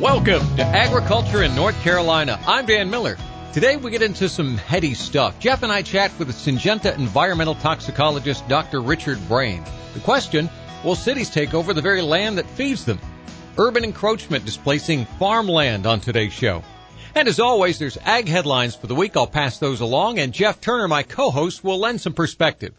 Welcome to Agriculture in North Carolina. I'm Dan Miller. Today we get into some heady stuff. Jeff and I chat with Syngenta environmental toxicologist Dr. Richard Brain. The question, will cities take over the very land that feeds them? Urban encroachment displacing farmland on today's show. And as always, there's ag headlines for the week. I'll pass those along and Jeff Turner, my co-host, will lend some perspective.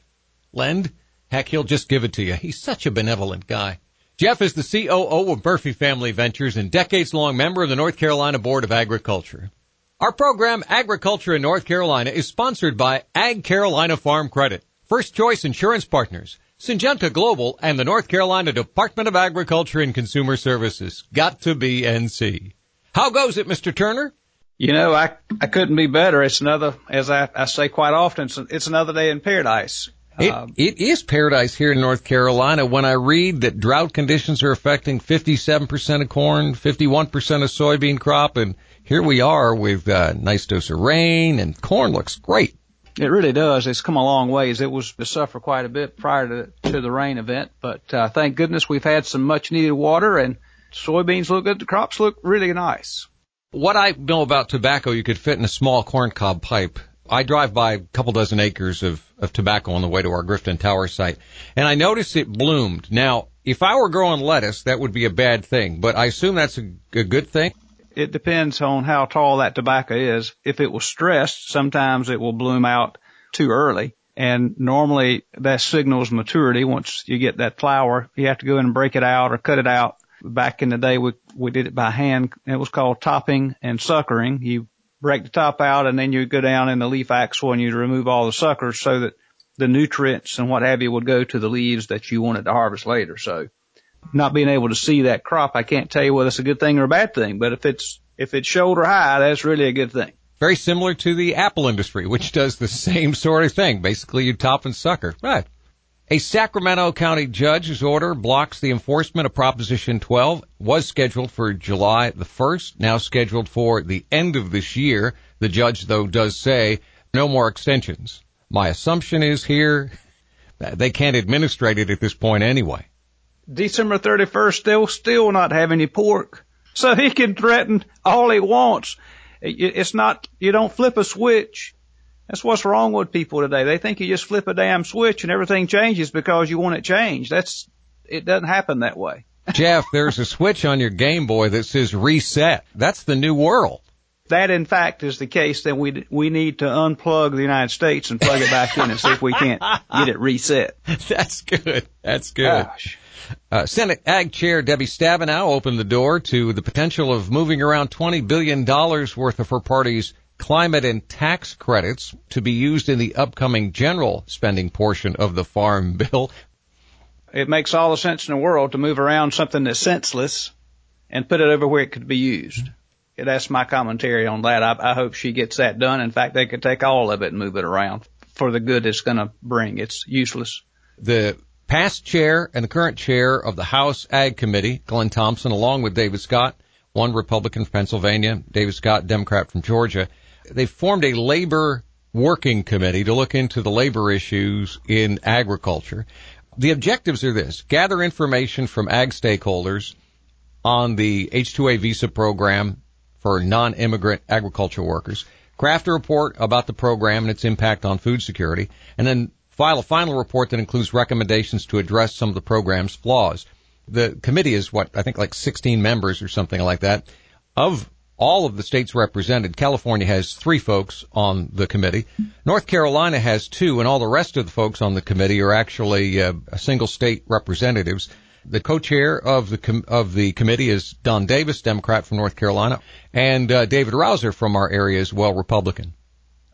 Lend? Heck, he'll just give it to you. He's such a benevolent guy. Jeff is the COO of Murphy Family Ventures and decades long member of the North Carolina Board of Agriculture. Our program, Agriculture in North Carolina, is sponsored by Ag Carolina Farm Credit, First Choice Insurance Partners, Syngenta Global, and the North Carolina Department of Agriculture and Consumer Services. Got to be NC. How goes it, Mr. Turner? You know, I I couldn't be better. It's another, as I, I say quite often, it's, it's another day in paradise. It, um, it is paradise here in North Carolina when I read that drought conditions are affecting 57% of corn, 51% of soybean crop, and here we are with a uh, nice dose of rain, and corn looks great. It really does. It's come a long ways. It was to suffer quite a bit prior to, to the rain event, but uh, thank goodness we've had some much needed water, and soybeans look good. The crops look really nice. What I know about tobacco, you could fit in a small corn cob pipe I drive by a couple dozen acres of, of tobacco on the way to our Grifton Tower site, and I noticed it bloomed. Now, if I were growing lettuce, that would be a bad thing, but I assume that's a, a good thing. It depends on how tall that tobacco is. If it was stressed, sometimes it will bloom out too early. And normally that signals maturity. Once you get that flower, you have to go in and break it out or cut it out. Back in the day, we, we did it by hand. It was called topping and suckering. You break the top out and then you go down in the leaf axil and you remove all the suckers so that the nutrients and what have you would go to the leaves that you wanted to harvest later. So not being able to see that crop, I can't tell you whether it's a good thing or a bad thing, but if it's, if it's shoulder high, that's really a good thing. Very similar to the apple industry, which does the same sort of thing. Basically, you top and sucker. Right. A Sacramento County judge's order blocks the enforcement of Proposition 12. Was scheduled for July the 1st, now scheduled for the end of this year. The judge, though, does say no more extensions. My assumption is here they can't administrate it at this point anyway. December 31st, they'll still not have any pork. So he can threaten all he wants. It's not, you don't flip a switch. That's what's wrong with people today. They think you just flip a damn switch and everything changes because you want it changed. That's, it doesn't happen that way. Jeff, there's a switch on your Game Boy that says reset. That's the new world. That in fact is the case, then we we need to unplug the United States and plug it back in and see if we can't get it reset. That's good. That's good. Uh, Senate Ag Chair Debbie Stabenow opened the door to the potential of moving around $20 billion worth of her party's climate and tax credits to be used in the upcoming general spending portion of the farm bill. It makes all the sense in the world to move around something that's senseless and put it over where it could be used. That's my commentary on that. I, I hope she gets that done. In fact, they could take all of it and move it around for the good it's going to bring. It's useless. The past chair and the current chair of the House Ag Committee, Glenn Thompson, along with David Scott, one Republican from Pennsylvania, David Scott, Democrat from Georgia, they formed a labor working committee to look into the labor issues in agriculture. The objectives are this, gather information from ag stakeholders on the H-2A visa program for non-immigrant agricultural workers, craft a report about the program and its impact on food security, and then file a final report that includes recommendations to address some of the program's flaws. The committee is what, I think like 16 members or something like that. Of all of the states represented. California has three folks on the committee. North Carolina has two, and all the rest of the folks on the committee are actually uh, single state representatives. The co-chair of the com- of the committee is Don Davis, Democrat from North Carolina, and uh, David Rouzer from our area as well, Republican.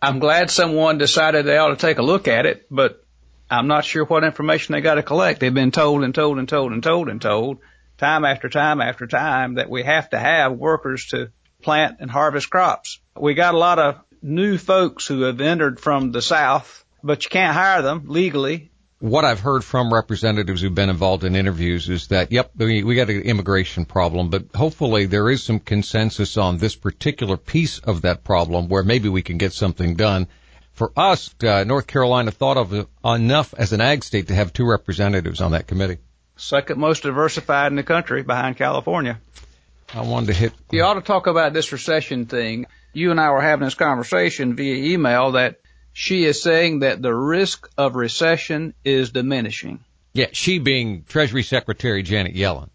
I'm glad someone decided they ought to take a look at it, but I'm not sure what information they got to collect. They've been told and told and told and told and told time after time after time that we have to have workers to plant and harvest crops. We got a lot of new folks who have entered from the South, but you can't hire them legally. What I've heard from representatives who've been involved in interviews is that, yep, we, we got an immigration problem, but hopefully there is some consensus on this particular piece of that problem where maybe we can get something done. For us, uh, North Carolina thought of enough as an ag state to have two representatives on that committee. Second most diversified in the country behind California. I wanted to hit. You ought to talk about this recession thing. You and I were having this conversation via email that she is saying that the risk of recession is diminishing. Yeah, she being Treasury Secretary Janet Yellen.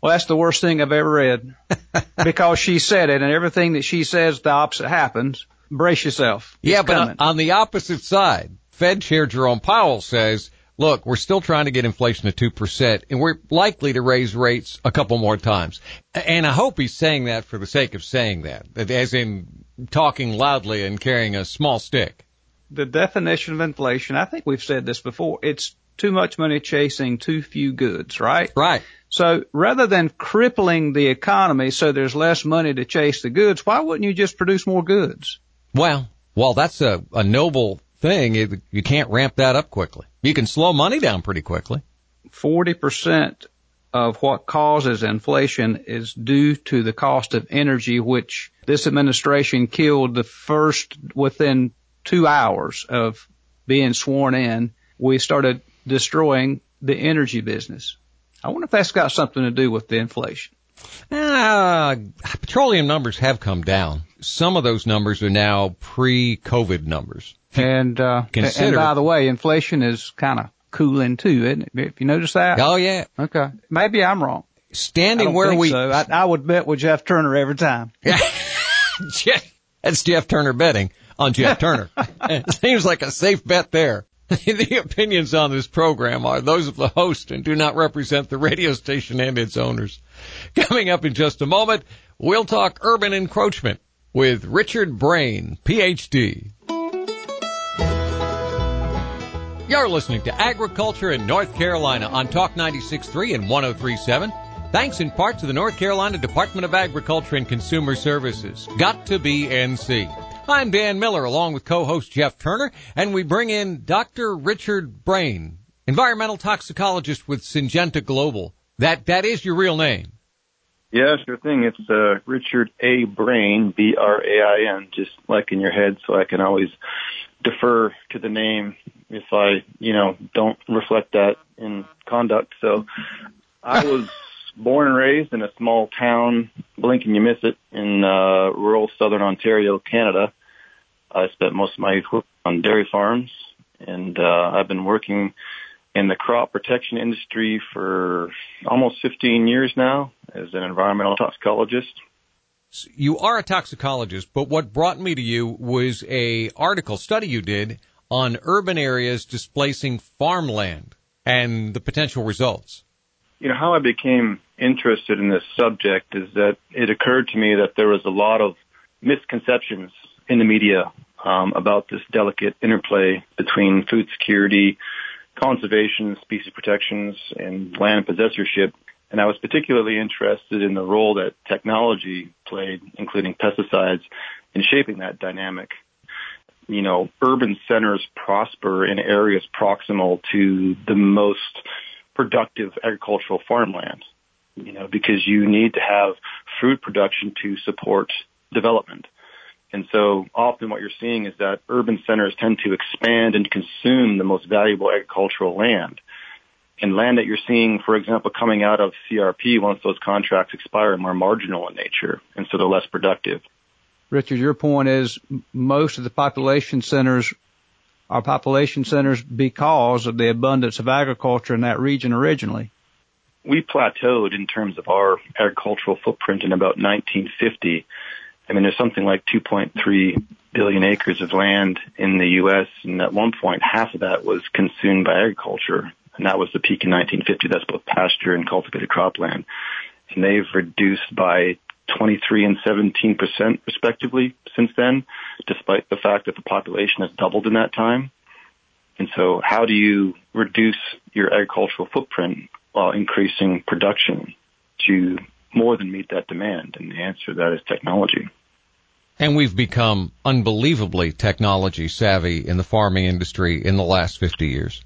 Well, that's the worst thing I've ever read because she said it and everything that she says, the opposite happens. Brace yourself. It's yeah, but coming. on the opposite side, Fed Chair Jerome Powell says, look, we're still trying to get inflation to 2% and we're likely to raise rates a couple more times. And I hope he's saying that for the sake of saying that, as in talking loudly and carrying a small stick. the definition of inflation, I think we've said this before, it's too much money chasing too few goods, right? Right. So rather than crippling the economy so there's less money to chase the goods, why wouldn't you just produce more goods? Well, while that's a, a noble thing, it, you can't ramp that up quickly. You can slow money down pretty quickly. 40% of what causes inflation is due to the cost of energy, which this administration killed the first within two hours of being sworn in. We started destroying the energy business. I wonder if that's got something to do with the inflation. Uh, petroleum numbers have come down. Some of those numbers are now pre-COVID numbers. And, uh, Consider- and by the way, inflation is kind of cooling too, isn't it? If you notice that? Oh yeah. Okay. Maybe I'm wrong. Standing where we, so. I, I would bet with Jeff Turner every time. Jeff, that's Jeff Turner betting on Jeff Turner. Seems like a safe bet there. the opinions on this program are those of the host and do not represent the radio station and its owners. Coming up in just a moment, we'll talk urban encroachment with Richard Brain, PhD. You're listening to Agriculture in North Carolina on Talk 96.3 and 103.7. Thanks in part to the North Carolina Department of Agriculture and Consumer Services. Got to be NC. I'm Dan Miller along with co-host Jeff Turner and we bring in Dr. Richard Brain, environmental toxicologist with Syngenta Global. That, that is your real name. Yeah, sure thing. It's uh, Richard A. Brain, B-R-A-I-N, just like in your head, so I can always defer to the name if I, you know, don't reflect that in conduct. So I was born and raised in a small town, blink and you miss it, in uh, rural southern Ontario, Canada. I spent most of my youth on dairy farms, and uh, I've been working in the crop protection industry for almost 15 years now as an environmental toxicologist. You are a toxicologist, but what brought me to you was a article study you did on urban areas displacing farmland and the potential results. You know, how I became interested in this subject is that it occurred to me that there was a lot of misconceptions in the media um, about this delicate interplay between food security, conservation, species protections, and land possessorship. And I was particularly interested in the role that technology played, including pesticides, in shaping that dynamic. You know, urban centers prosper in areas proximal to the most productive agricultural farmland, you know, because you need to have food production to support development. And so often what you're seeing is that urban centers tend to expand and consume the most valuable agricultural land. And land that you're seeing, for example, coming out of CRP once those contracts expire are more marginal in nature, and so they're less productive. Richard, your point is most of the population centers are population centers because of the abundance of agriculture in that region originally. We plateaued in terms of our agricultural footprint in about 1950. I mean, there's something like 2.3 billion acres of land in the U.S., and at one point, half of that was consumed by agriculture, and that was the peak in 1950. That's both pasture and cultivated cropland. And they've reduced by 23 and 17 percent respectively since then, despite the fact that the population has doubled in that time. And so how do you reduce your agricultural footprint while increasing production to more than meet that demand? And the answer to that is technology. And we've become unbelievably technology savvy in the farming industry in the last 50 years.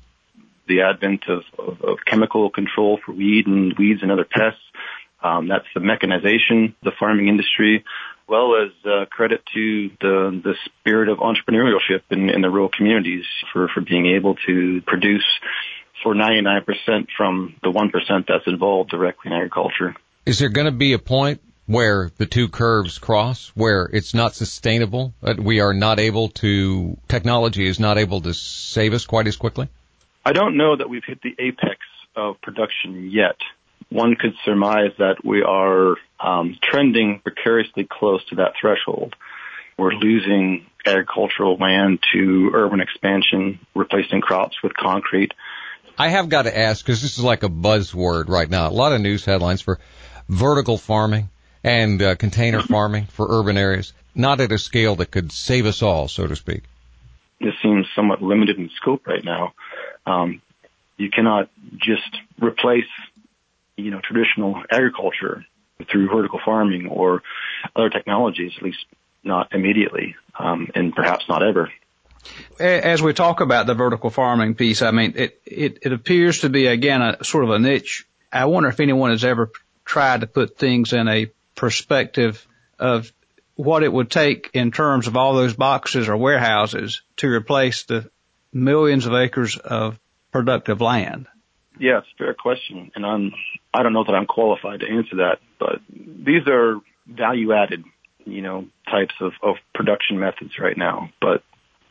The advent of, of, of chemical control for weed and weeds and other pests. Um, that's the mechanization, the farming industry, well as uh, credit to the the spirit of entrepreneurship in, in the rural communities for for being able to produce for 99% from the 1% that's involved directly in agriculture. Is there going to be a point where the two curves cross, where it's not sustainable, that we are not able to, technology is not able to save us quite as quickly? I don't know that we've hit the apex of production yet. One could surmise that we are um, trending precariously close to that threshold. We're losing agricultural land to urban expansion, replacing crops with concrete. I have got to ask because this is like a buzzword right now. A lot of news headlines for vertical farming and uh, container farming for urban areas, not at a scale that could save us all, so to speak. This seems somewhat limited in scope right now. Um, you cannot just replace, you know, traditional agriculture through vertical farming or other technologies, at least not immediately, um, and perhaps not ever. As we talk about the vertical farming piece, I mean, it, it, it appears to be again a sort of a niche. I wonder if anyone has ever tried to put things in a perspective of what it would take in terms of all those boxes or warehouses to replace the millions of acres of productive land? Yeah, it's a fair question, and I'm I don't know that I'm qualified to answer that, but these are value added, you know, types of, of production methods right now, but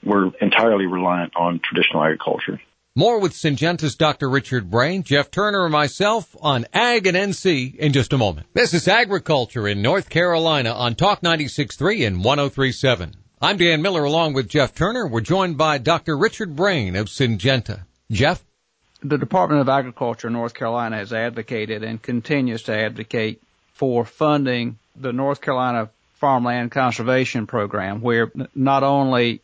we're entirely reliant on traditional agriculture. More with Syngenta's Dr. Richard Brain, Jeff Turner, and myself on Ag and NC in just a moment. This is Agriculture in North Carolina on Talk 96.3 and 103.7. I'm Dan Miller along with Jeff Turner. We're joined by Dr. Richard Brain of Syngenta. Jeff? The Department of Agriculture in North Carolina has advocated and continues to advocate for funding the North Carolina Farmland Conservation Program, where not only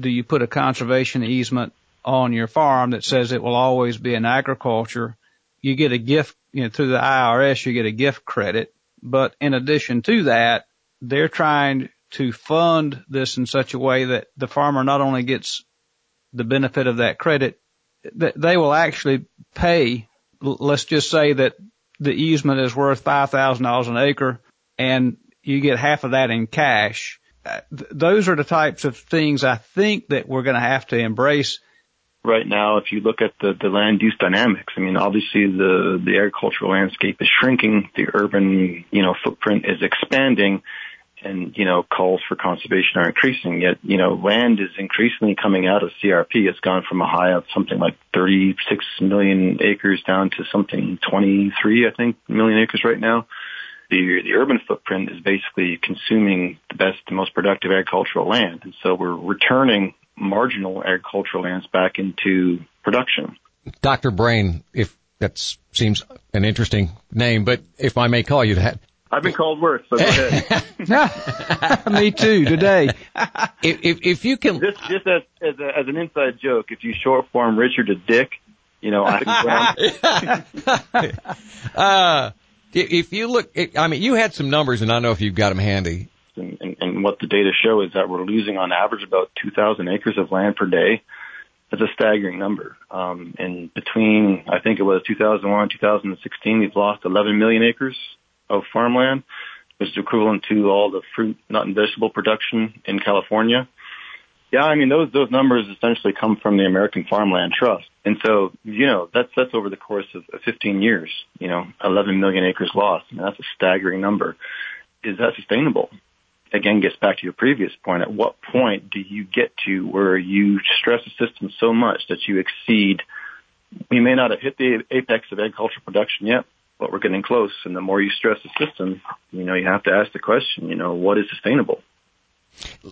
do you put a conservation easement on your farm that says it will always be in agriculture, you get a gift, you know, through the IRS, you get a gift credit. But in addition to that, they're trying to fund this in such a way that the farmer not only gets the benefit of that credit, they will actually pay, let's just say that the easement is worth $5,000 an acre and you get half of that in cash. Uh, those are the types of things I think that we're going to have to embrace. Right now, if you look at the, the land use dynamics, I mean, obviously the, the agricultural landscape is shrinking, the urban, you know, footprint is expanding, and, you know, calls for conservation are increasing. Yet, you know, land is increasingly coming out of CRP. It's gone from a high of something like 36 million acres down to something 23, I think, million acres right now. The, the urban footprint is basically consuming the best and most productive agricultural land. And so we're returning marginal agricultural lands back into production. Dr. Brain, if that seems an interesting name, but if I may call you that, I've been called worse, so go ahead. Me too, today. if, if, if you can... Just, just as, as, a, as an inside joke, if you short form Richard to Dick, you know, I uh, if you look, I mean, you had some numbers, and I don't know if you've got them handy. And, and, and what the data show is that we're losing on average about 2,000 acres of land per day. That's a staggering number. Um, and between, I think it was 2001 2016, we've lost 11 million acres of farmland, is equivalent to all the fruit, nut, and vegetable production in California. Yeah, I mean those those numbers essentially come from the American Farmland Trust, and so you know that's that's over the course of 15 years. You know, 11 million acres lost. I mean, that's a staggering number. Is that sustainable? Again, gets back to your previous point. At what point do you get to where you stress the system so much that you exceed? We may not have hit the apex of agricultural production yet, but we're getting close. And the more you stress the system, you know, you have to ask the question, you know, what is sustainable?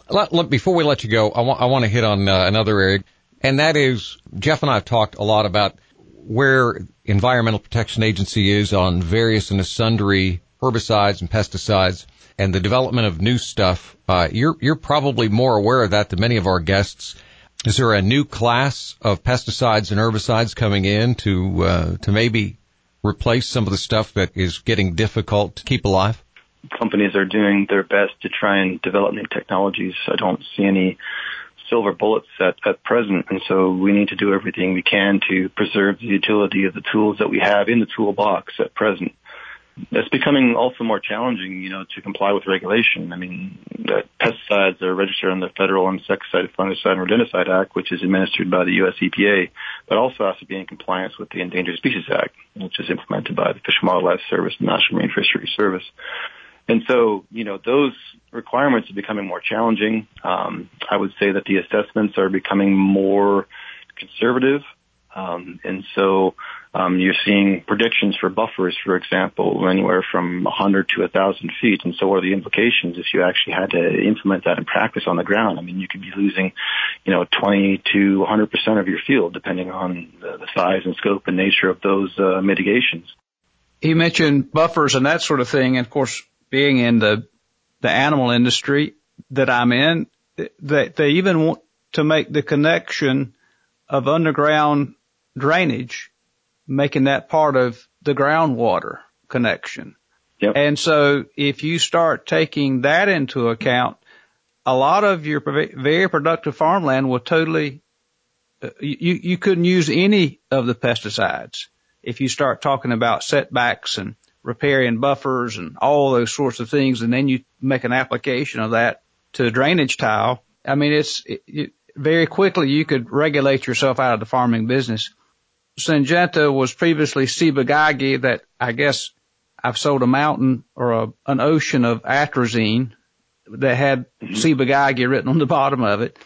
Let, let, before we let you go, I want, I want to hit on uh, another area, and that is Jeff and I have talked a lot about where Environmental Protection Agency is on various and sundry herbicides and pesticides and the development of new stuff. Uh, you're, you're probably more aware of that than many of our guests. Is there a new class of pesticides and herbicides coming in to, uh, to maybe replace some of the stuff that is getting difficult to keep alive? Companies are doing their best to try and develop new technologies. I don't see any silver bullets at, at present, and so we need to do everything we can to preserve the utility of the tools that we have in the toolbox at present it's becoming also more challenging, you know, to comply with regulation. I mean, pesticides are registered under the Federal Insecticide, Fungicide, and Rodenticide Act, which is administered by the U.S. EPA, but also has to be in compliance with the Endangered Species Act, which is implemented by the Fish and Wildlife Service and National Marine Fisheries Service. And so, you know, those requirements are becoming more challenging. Um, I would say that the assessments are becoming more conservative. Um, and so, um, you're seeing predictions for buffers, for example, anywhere from 100 to 1,000 feet. And so what are the implications if you actually had to implement that in practice on the ground? I mean, you could be losing, you know, 20 to 100% of your field, depending on the, size and scope and nature of those uh, mitigations. He mentioned buffers and that sort of thing. And of course, being in the, the animal industry that I'm in, they, they even want to make the connection of underground drainage making that part of the groundwater connection. Yep. And so if you start taking that into account, a lot of your very productive farmland will totally, uh, you, you couldn't use any of the pesticides if you start talking about setbacks and riparian buffers and all those sorts of things. And then you make an application of that to a drainage tile. I mean, it's it, it, very quickly you could regulate yourself out of the farming business Syngenta was previously Ciba-Geigy that I guess I've sold a mountain or a, an ocean of atrazine that had. Ciba-Geigy written on the bottom of it.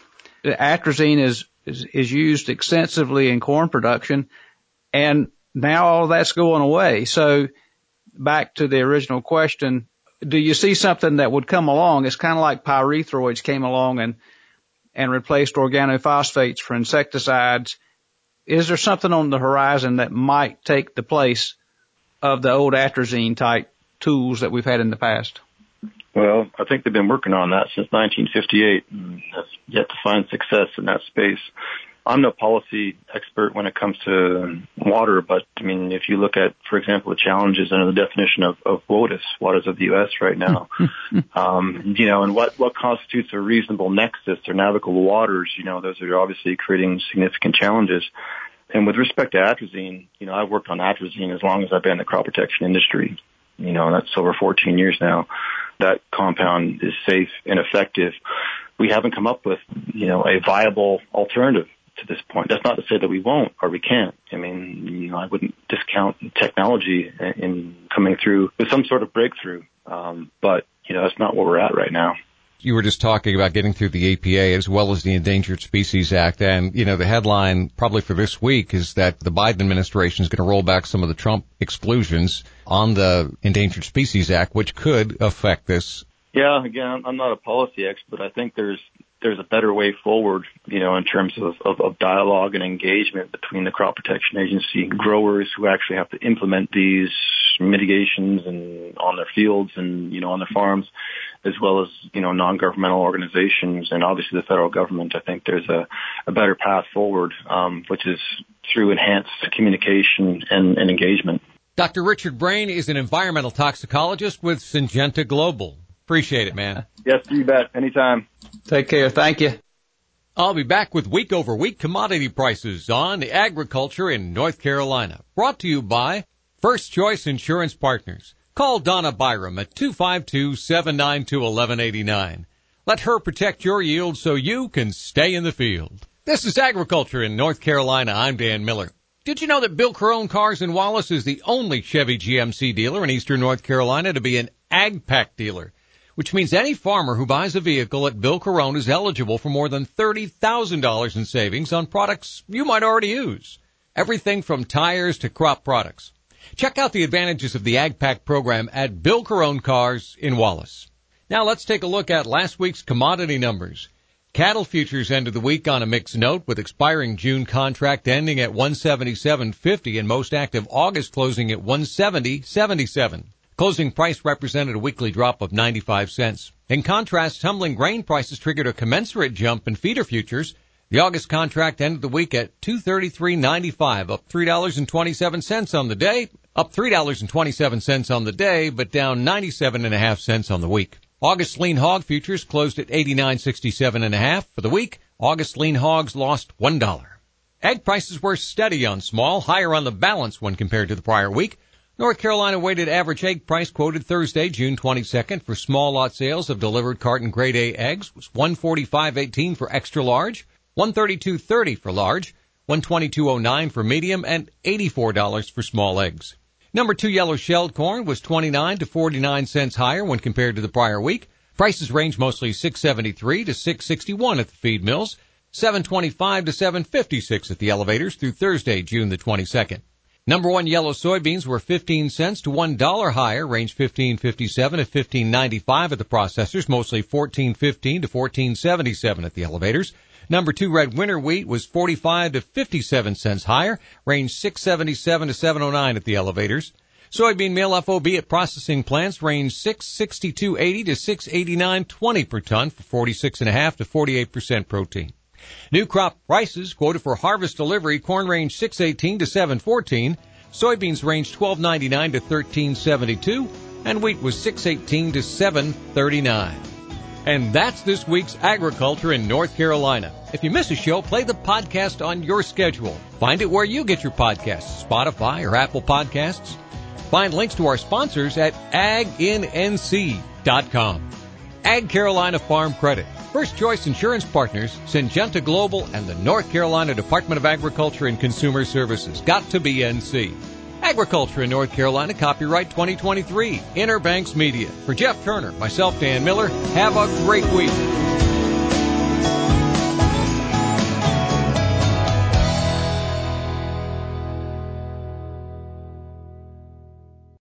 Atrazine is, is, is used extensively in corn production and now all that's going away. So back to the original question, do you see something that would come along? It's kind of like pyrethroids came along and, and replaced organophosphates for insecticides is there something on the horizon that might take the place of the old atrazine type tools that we've had in the past? Well, I think they've been working on that since 1958 and have yet to find success in that space. I'm no policy expert when it comes to water, but I mean, if you look at, for example, the challenges under the definition of, of WOTUS, waters of the U.S. right now, um, you know, and what, what constitutes a reasonable nexus or navigable waters, you know, those are obviously creating significant challenges. And with respect to atrazine, you know, I've worked on atrazine as long as I've been in the crop protection industry. You know, that's over 14 years now. That compound is safe and effective. We haven't come up with, you know, a viable alternative to this point. That's not to say that we won't or we can't. I mean, you know, I wouldn't discount technology in coming through with some sort of breakthrough. Um, but, you know, that's not where we're at right now. You were just talking about getting through the APA as well as the Endangered Species Act. And, you know, the headline probably for this week is that the Biden administration is going to roll back some of the Trump exclusions on the Endangered Species Act, which could affect this. Yeah, again, I'm not a policy expert. I think there's there's a better way forward, you know, in terms of, of, of dialogue and engagement between the crop protection agency and growers who actually have to implement these mitigations and on their fields and, you know, on their farms, as well as, you know, non-governmental organizations and obviously the federal government. I think there's a, a better path forward, um, which is through enhanced communication and, and engagement. Dr. Richard Brain is an environmental toxicologist with Syngenta Global. Appreciate it, man. Yes, you bet. Anytime. Take care. Thank you. I'll be back with week over week commodity prices on agriculture in North Carolina. Brought to you by First Choice Insurance Partners. Call Donna Byram at 252-792-1189. Let her protect your yield so you can stay in the field. This is agriculture in North Carolina. I'm Dan Miller. Did you know that Bill Carone Cars in Wallace is the only Chevy GMC dealer in eastern North Carolina to be an AgPack dealer? Which means any farmer who buys a vehicle at Bill Carone is eligible for more than $30,000 in savings on products you might already use. Everything from tires to crop products. Check out the advantages of the AgPack program at Bill Carone Cars in Wallace. Now let's take a look at last week's commodity numbers. Cattle futures ended the week on a mixed note with expiring June contract ending at 177.50 and most active August closing at 170.77. Closing price represented a weekly drop of 95 cents. In contrast, tumbling grain prices triggered a commensurate jump in feeder futures. The August contract ended the week at 233.95, up $3.27 on the day, up $3.27 on the day, but down 97 and a half cents on the week. August lean hog futures closed at 89.67 and a for the week. August lean hogs lost $1. Egg prices were steady on small, higher on the balance when compared to the prior week. North Carolina weighted average egg price quoted Thursday, June 22nd for small lot sales of delivered carton grade A eggs was 145.18 for extra large, 132.30 for large, 122.09 for medium, and $84 for small eggs. Number two yellow shelled corn was 29 to 49 cents higher when compared to the prior week. Prices range mostly 673 to 661 at the feed mills, 725 to 756 at the elevators through Thursday, June the 22nd. Number one yellow soybeans were 15 cents to $1 higher, range 1557 to 1595 at the processors, mostly 1415 to 1477 at the elevators. Number two red winter wheat was 45 to 57 cents higher, range 677 to 709 at the elevators. Soybean meal FOB at processing plants range 662.80 to 689.20 per ton for 46.5 to 48% protein. New crop prices quoted for harvest delivery corn range 618 to 714, soybeans range 1299 to 1372, and wheat was 618 to 739. And that's this week's agriculture in North Carolina. If you miss a show, play the podcast on your schedule. Find it where you get your podcasts, Spotify or Apple Podcasts. Find links to our sponsors at aginnc.com. Ag Carolina Farm Credit, First Choice Insurance Partners, Syngenta Global, and the North Carolina Department of Agriculture and Consumer Services. Got to be NC. Agriculture in North Carolina, copyright 2023, Inner Banks Media. For Jeff Turner, myself, Dan Miller, have a great week.